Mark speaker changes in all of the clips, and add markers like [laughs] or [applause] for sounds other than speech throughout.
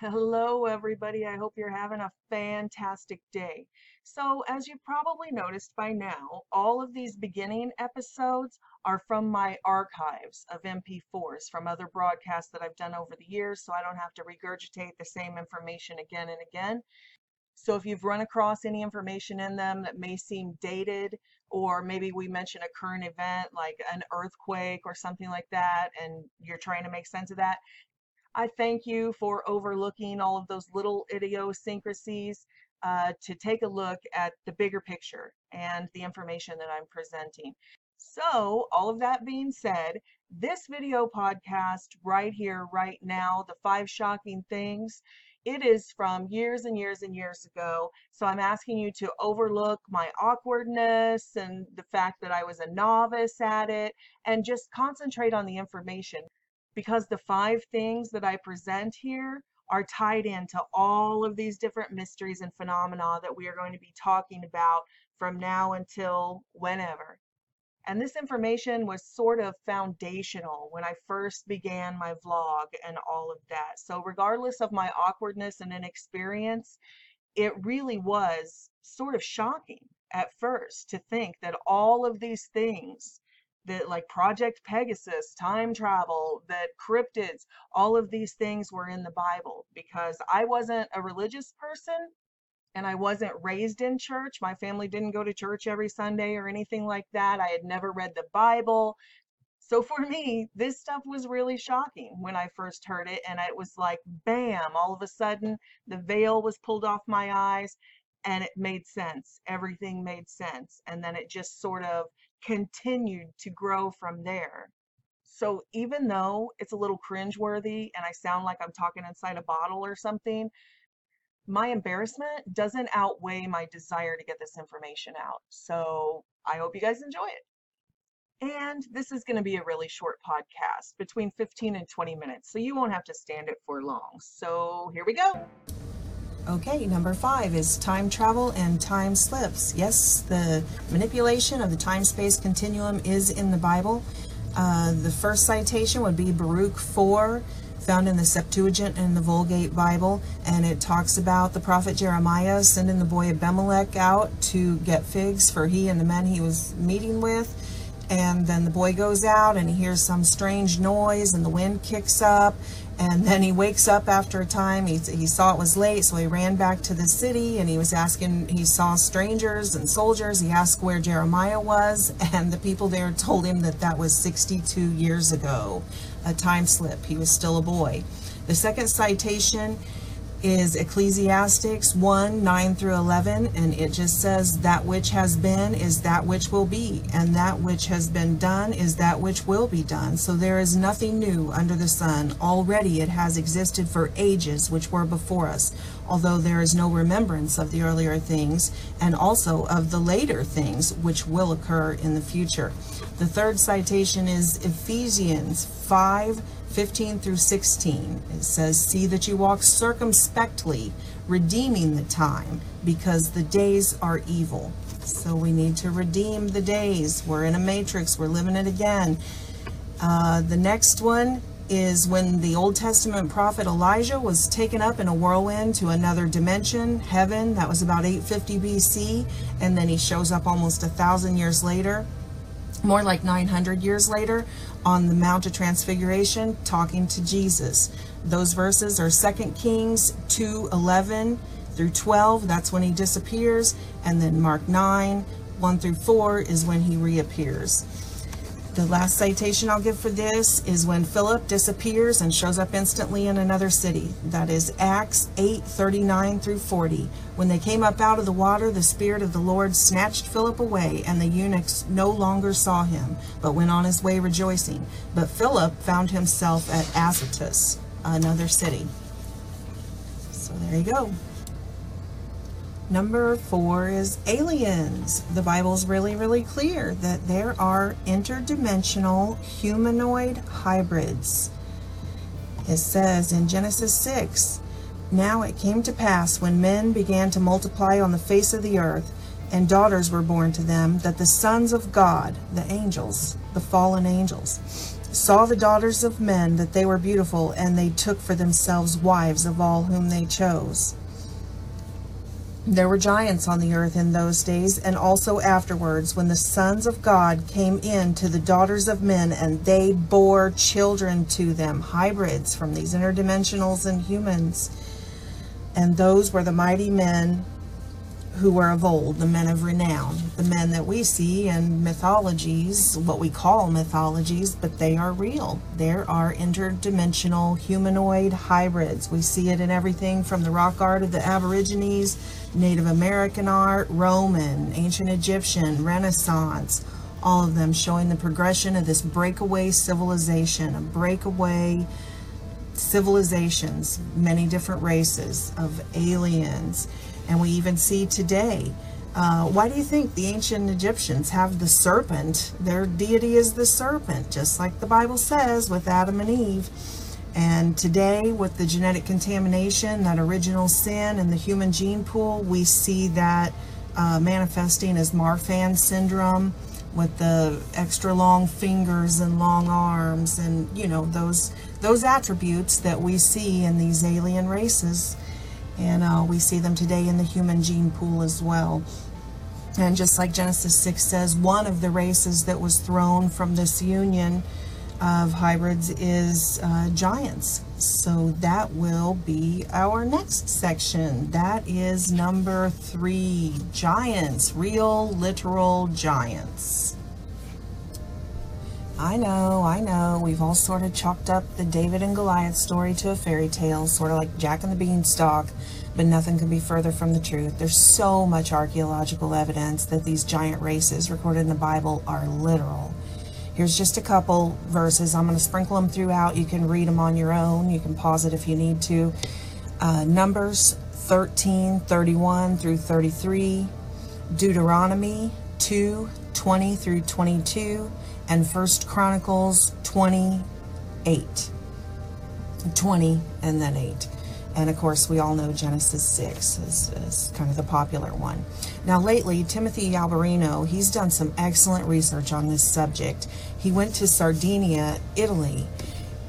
Speaker 1: Hello, everybody. I hope you're having a fantastic day. So, as you've probably noticed by now, all of these beginning episodes are from my archives of MP4s from other broadcasts that I've done over the years, so I don't have to regurgitate the same information again and again. So, if you've run across any information in them that may seem dated, or maybe we mention a current event like an earthquake or something like that, and you're trying to make sense of that, I thank you for overlooking all of those little idiosyncrasies uh, to take a look at the bigger picture and the information that I'm presenting. So, all of that being said, this video podcast right here, right now, the five shocking things, it is from years and years and years ago. So, I'm asking you to overlook my awkwardness and the fact that I was a novice at it and just concentrate on the information because the five things that I present here are tied into all of these different mysteries and phenomena that we are going to be talking about from now until whenever. And this information was sort of foundational when I first began my vlog and all of that. So, regardless of my awkwardness and inexperience, it really was sort of shocking at first to think that all of these things that like Project Pegasus, time travel, that cryptids, all of these things were in the Bible because I wasn't a religious person and I wasn't raised in church. My family didn't go to church every Sunday or anything like that. I had never read the Bible. So [laughs] for me, this stuff was really shocking when I first heard it. And it was like, bam, all of a sudden the veil was pulled off my eyes and it made sense. Everything made sense. And then it just sort of continued to grow from there. So even though it's a little cringeworthy and I sound like I'm talking inside a bottle or something, my embarrassment doesn't outweigh my desire to get this information out. So I hope you guys enjoy it. And this is going to be a really short podcast, between 15 and 20 minutes, so you won't have to stand it for long. So here we go.
Speaker 2: Okay, number five is time travel and time slips. Yes, the manipulation of the time space continuum is in the Bible. Uh, the first citation would be Baruch 4, found in the Septuagint and the Vulgate Bible, and it talks about the prophet Jeremiah sending the boy Abimelech out to get figs for he and the men he was meeting with. And then the boy goes out and he hears some strange noise, and the wind kicks up, and then he wakes up after a time. He, he saw it was late, so he ran back to the city and he was asking, he saw strangers and soldiers. He asked where Jeremiah was, [laughs] and the people there told him that that was 62 years ago, a time slip. He was still a boy. The second citation is Ecclesiastics 1 9 through 11, and it just says, That which has been is that which will be, and that which has been done is that which will be done. So there is nothing new under the sun. Already it has existed for ages which were before us, although there is no remembrance of the earlier things, and also of the later things which will occur in the future. The third citation is Ephesians 5 15 through 16. It says, See that you walk circumspectly, redeeming the time, because the days are evil. So we need to redeem the days. We're in a matrix, we're living it again. Uh, the next one is when the Old Testament prophet Elijah was taken up in a whirlwind to another dimension, heaven. That was about 850 BC. And then he shows up almost a thousand years later more like 900 years later on the Mount of Transfiguration talking to Jesus. Those verses are 2 Kings 2 11 through 12, that's when he disappears, and then Mark 9 1 through 4 is when he reappears. The last citation I'll give for this is when Philip disappears and shows up instantly in another city. That is Acts 8 39 through 40. When they came up out of the water, the Spirit of the Lord snatched Philip away, and the eunuchs no longer saw him, but went on his way rejoicing. But Philip found himself at Azotus, another city. So there you go. Number four is aliens. The Bible's really, really clear that there are interdimensional humanoid hybrids. It says in Genesis 6 Now it came to pass when men began to multiply on the face of the earth, and daughters were born to them, that the sons of God, the angels, the fallen angels, saw the daughters of men that they were beautiful, and they took for themselves wives of all whom they chose. There were giants on the earth in those days, and also afterwards, when the sons of God came in to the daughters of men, and they bore children to them, hybrids from these interdimensionals and humans. And those were the mighty men who were of old, the men of renown, the men that we see in mythologies, what we call mythologies, but they are real. There are interdimensional humanoid hybrids. We see it in everything from the rock art of the Aborigines, Native American art, Roman, ancient Egyptian, Renaissance, all of them showing the progression of this breakaway civilization, a breakaway civilizations, many different races of aliens and we even see today. Uh, why do you think the ancient Egyptians have the serpent? Their deity is the serpent, just like the Bible says with Adam and Eve. And today, with the genetic contamination, that original sin in the human gene pool, we see that uh, manifesting as Marfan syndrome with the extra long fingers and long arms and you know those those attributes that we see in these alien races and uh, we see them today in the human gene pool as well. And just like Genesis 6 says, one of the races that was thrown from this union of hybrids is uh, giants. So that will be our next section. That is number three giants, real, literal giants. I know, I know. We've all sort of chalked up the David and Goliath story to a fairy tale, sort of like Jack and the Beanstalk, but nothing could be further from the truth. There's so much archaeological evidence that these giant races recorded in the Bible are literal. Here's just a couple verses. I'm going to sprinkle them throughout. You can read them on your own. You can pause it if you need to. Uh, Numbers 13, 31 through 33, Deuteronomy 2, 20 through 22, and First Chronicles 28. 20 and then 8. And of course, we all know Genesis 6 is, is, kind of the popular one. Now, lately, Timothy Alberino, he's done some excellent research on this subject. He went to Sardinia, Italy,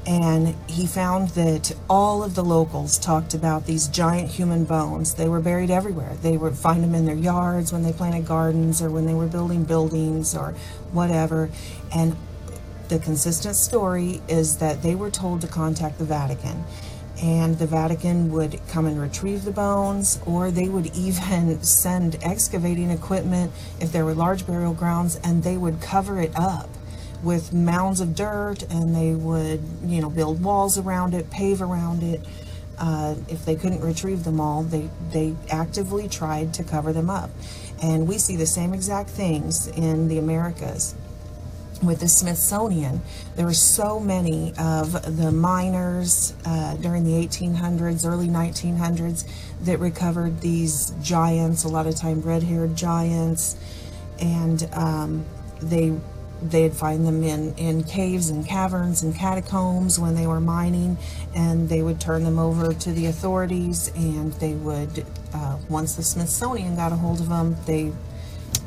Speaker 2: and he found that all of the locals talked about these giant human bones. They were buried everywhere. They would find them in their yards when they planted gardens or when they were building buildings or whatever. And the consistent story is that they were told to contact the Vatican and the Vatican would come and retrieve the bones, or they would [laughs] even send excavating equipment if there were large burial grounds, and they would cover it up with mounds of dirt and they would, you know, build walls around it, pave around it. Uh, if they couldn't retrieve them all, they, they actively tried to cover them up. And we see the same exact things in the Americas. With the Smithsonian, there were so many of the miners uh, during the 1800s, early 1900s, that recovered these giants, a lot of time red-haired giants, and um, they they'd find them in, in caves and caverns and catacombs when they were mining and they would turn them over to the authorities and they would uh, once the Smithsonian got a hold of them they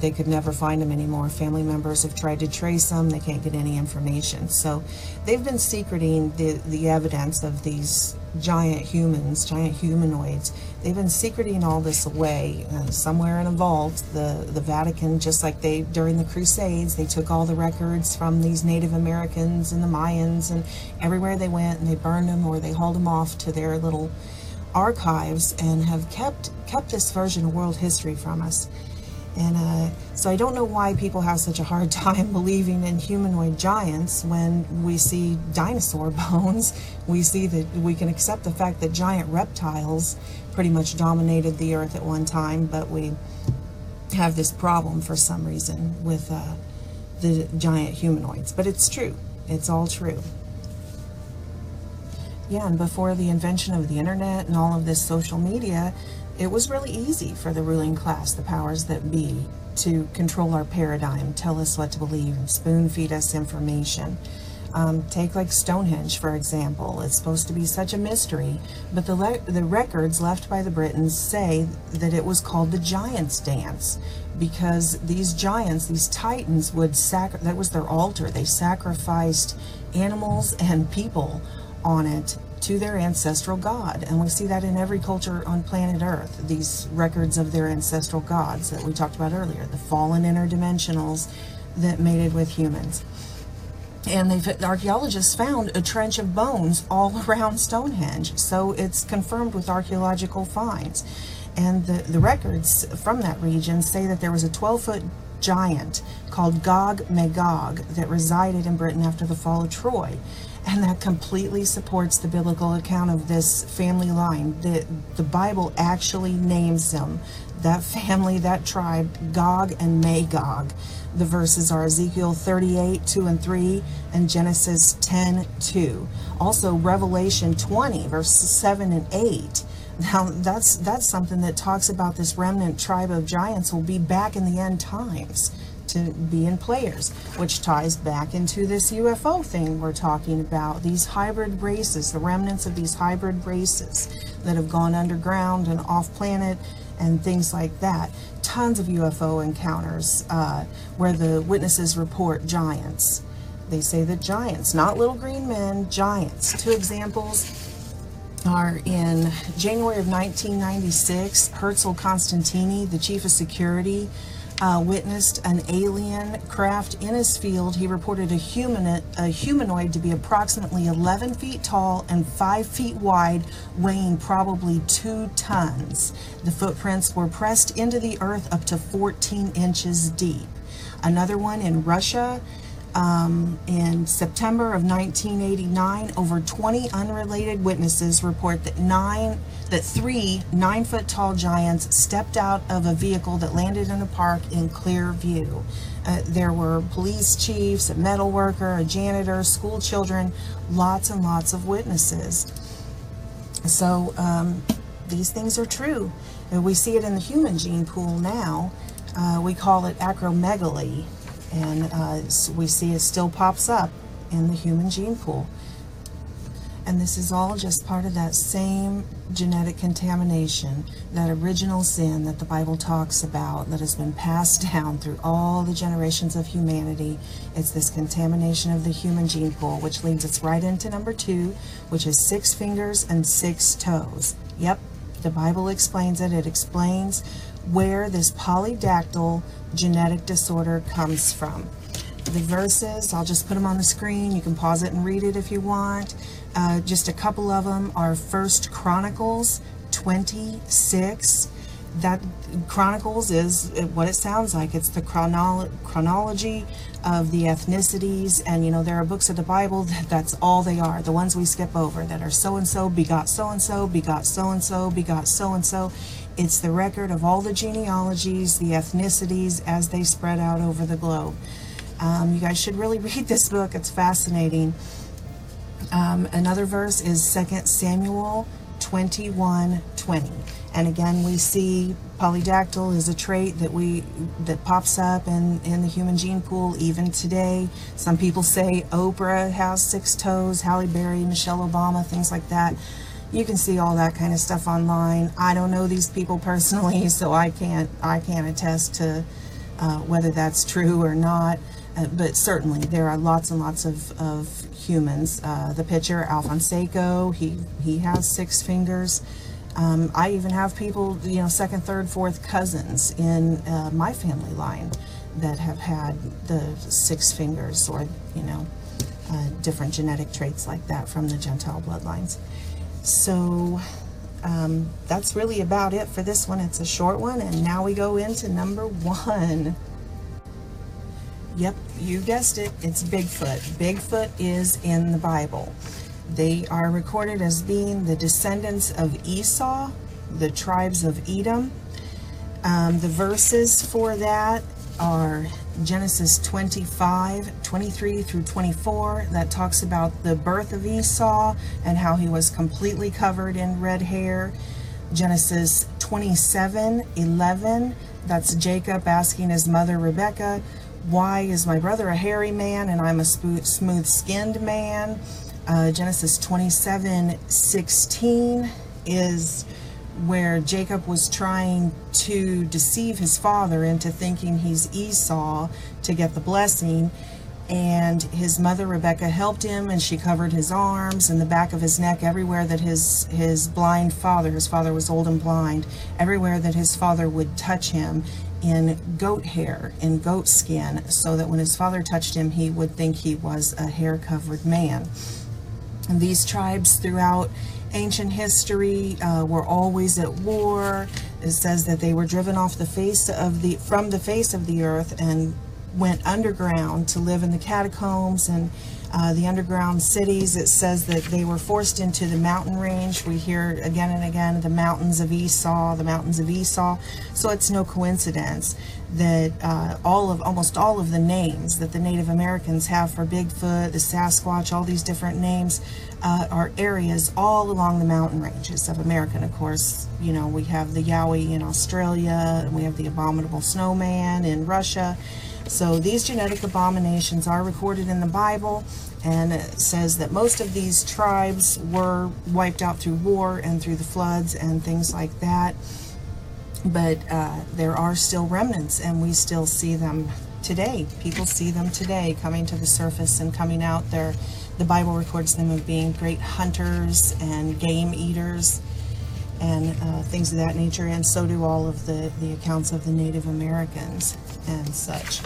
Speaker 2: they could never find them anymore. Family members have tried to trace them. They can't get any information. So they've been secreting the, the evidence of these giant humans, giant humanoids. They've been secreting all this away uh, somewhere in a vault. The, the Vatican, just like they, during the Crusades, they took all the records from these Native Americans and the Mayans and everywhere they went and they burned them or they hauled them off to their little archives and have kept, kept this version of world history from us. And uh, so I don't know why people have such a hard [laughs] time believing in humanoid giants when we see dinosaur [laughs] bones. We see that we can accept the fact that giant reptiles pretty much dominated the earth at one time, but we have this problem for some reason with uh, the giant humanoids. But it's true. It's all true. Yeah, and before the invention of the internet and all of this social media, it was really easy for the ruling class, the powers that be, to control our paradigm, tell us what to believe, spoon feed us information. Um, take like Stonehenge, for example. It's supposed to be such a mystery, but the, le- the records left by the Britons say that it was called the Giants' Dance because these giants, these titans, would sac that was their altar. They sacrificed animals and people on it to their ancestral god. And we see that in every culture on planet Earth, these records of their ancestral gods that we talked about earlier, the fallen interdimensionals that mated with humans. And they've, archaeologists found a trench of bones all [laughs] around Stonehenge, so it's confirmed with archaeological finds. And the, the records from that region say that there was a 12 foot giant called Gog Magog that resided in Britain after the fall of Troy. And that completely supports the biblical account of this family line. The, the Bible actually names them, that family, that tribe, Gog and Magog. The verses are Ezekiel 38, 2 and 3, and Genesis 10, 2. Also, Revelation 20, verses 7 and 8. Now, that's, that's something that talks about this remnant tribe of giants will be back in the end times to be in players, which ties back into this UFO thing we're talking about. These hybrid races, the remnants of these hybrid races that have gone underground and off planet and things like that. Tons of UFO encounters uh, where the witnesses report giants. They say that giants, not little green men, giants. Two examples are in January of 1996. Herzl Constantini, the chief of security, uh, witnessed an alien craft in his field. He reported a, human, a humanoid to be approximately 11 feet tall and 5 feet wide, weighing probably 2 tons. The footprints were pressed into the earth up to 14 inches deep. Another one in Russia, um, in September of 1989, over 20 unrelated witnesses report that nine, that three nine-foot-tall giants stepped out of a vehicle that landed in a park in clear view. Uh, there were police chiefs, a metal worker, a janitor, school children, lots and lots of witnesses. So um, these things are true. And we see it in the human gene pool now. Uh, we call it acromegaly and uh, we see it still pops up in the human gene pool. And this is all just part of that same genetic contamination, that original sin that the Bible talks about that has been passed [laughs] down through all the generations of humanity. It's this contamination of the human gene pool, which leads us right into number two, which is six fingers and six toes. Yep, the Bible explains it. It explains where this polydactyl genetic disorder comes from. The verses, I'll just put them on the screen. You can pause it and read it if you want. Uh, just a couple of them are First Chronicles 26. That Chronicles is what it sounds like. It's the chronolo chronology of the ethnicities, and you know there are books of the Bible [laughs] that that's all they are. The ones we skip over that are so and so begot so and so begot so and so begot so and so. It's the record of all the genealogies, the ethnicities as they spread out over the globe. Um, you guys should really [laughs] read this book. It's fascinating. Um, another verse is 2 Samuel 21 20. And again, we see polydactyl is a trait that we that pops up in, in the human gene pool even today. Some people say Oprah has six toes, Halle Berry, Michelle Obama, things like that. You can see all that kind of stuff online. I don't know these people personally, [laughs] so I can't I can't attest to uh, whether that's true or not. Uh, but certainly there are lots and lots of, of humans. Uh, the pitcher Alfonseca, he he has six fingers. Um, I even have people, you know, second, third, fourth cousins in uh, my family line that have had the six fingers or, you know, uh, different genetic traits like that from the Gentile bloodlines. So um, that's really about it for this one. It's a short one, and now we go into number one. Yep, you guessed it. It's Bigfoot. Bigfoot is in the Bible. They are recorded as being the descendants of Esau, the tribes of Edom. Um, the verses for that are Genesis 25, 23 through 24, that talks about the birth of Esau and how he was completely covered in red hair. Genesis 27, 11, that's Jacob asking his mother Rebecca, why is my brother a hairy man and I'm a smooth skinned man? Uh, Genesis 27 16 is where Jacob was trying to deceive his father into thinking he's Esau to get the blessing. And his mother Rebecca helped him, and she covered his arms and the back of his neck, everywhere that his his blind father, his father was old and blind, everywhere that his father would touch him in goat hair, in goat skin, so that when his father touched him, he would think he was a hair covered man. And these tribes throughout ancient history uh, were always at war. It says that they were driven off the face of the from the face of the earth and went underground to live in the catacombs and uh, the underground cities. It says that they were forced into the mountain range. We hear again and again the mountains of Esau, the mountains of Esau. So it's no coincidence that uh, all of almost all of the names that the Native Americans have for Bigfoot, the Sasquatch, all these different names uh, are areas all along the mountain ranges of America. And of course, you know, we have the Yowie in Australia, and we have the abominable snowman in Russia. So these genetic abominations are recorded in the Bible, and it says that most of these tribes were wiped out through war and through the floods and things like that. But uh, there are still remnants, and we still see them today. People see them today coming to the surface and coming out there. The Bible records them as being great hunters and game eaters and uh, things of that nature, and so do all of the, the accounts of the Native Americans and such.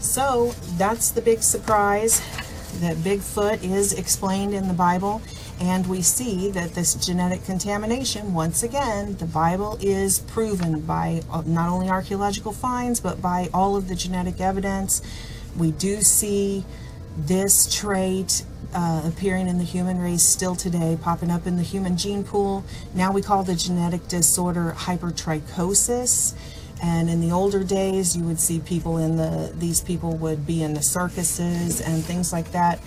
Speaker 2: So that's the big surprise that Bigfoot is explained in the Bible, and we see that this genetic contamination, once again, the Bible is proven by uh, not only archaeological finds, but by all of the genetic evidence. We do see this trait uh, appearing in the human race still today, popping up in the human gene pool. Now we call the genetic disorder hypertrichosis. And in the older days, you would see people in the, these people would be in the circuses and things like that.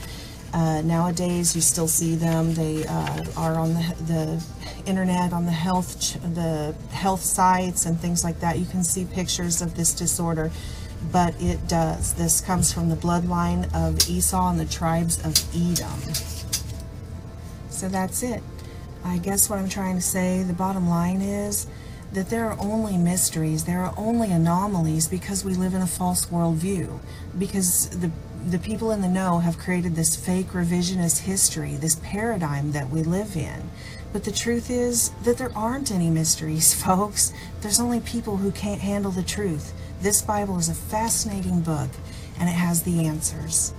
Speaker 2: Uh, nowadays, you still see them. They uh, are on the, the internet, on the health, the health sites and things like that. You can see pictures of this disorder but it does. This comes from the bloodline of Esau and the tribes of Edom. So that's it. I guess what I'm trying to say, the bottom line is that there are only mysteries, there are only anomalies because we live in a false worldview. Because the the people in the know have created this fake revisionist history, this paradigm that we live in. But the truth is that there aren't any mysteries, [laughs] folks. There's only people who can't handle the truth. This Bible is a fascinating book and it has the answers.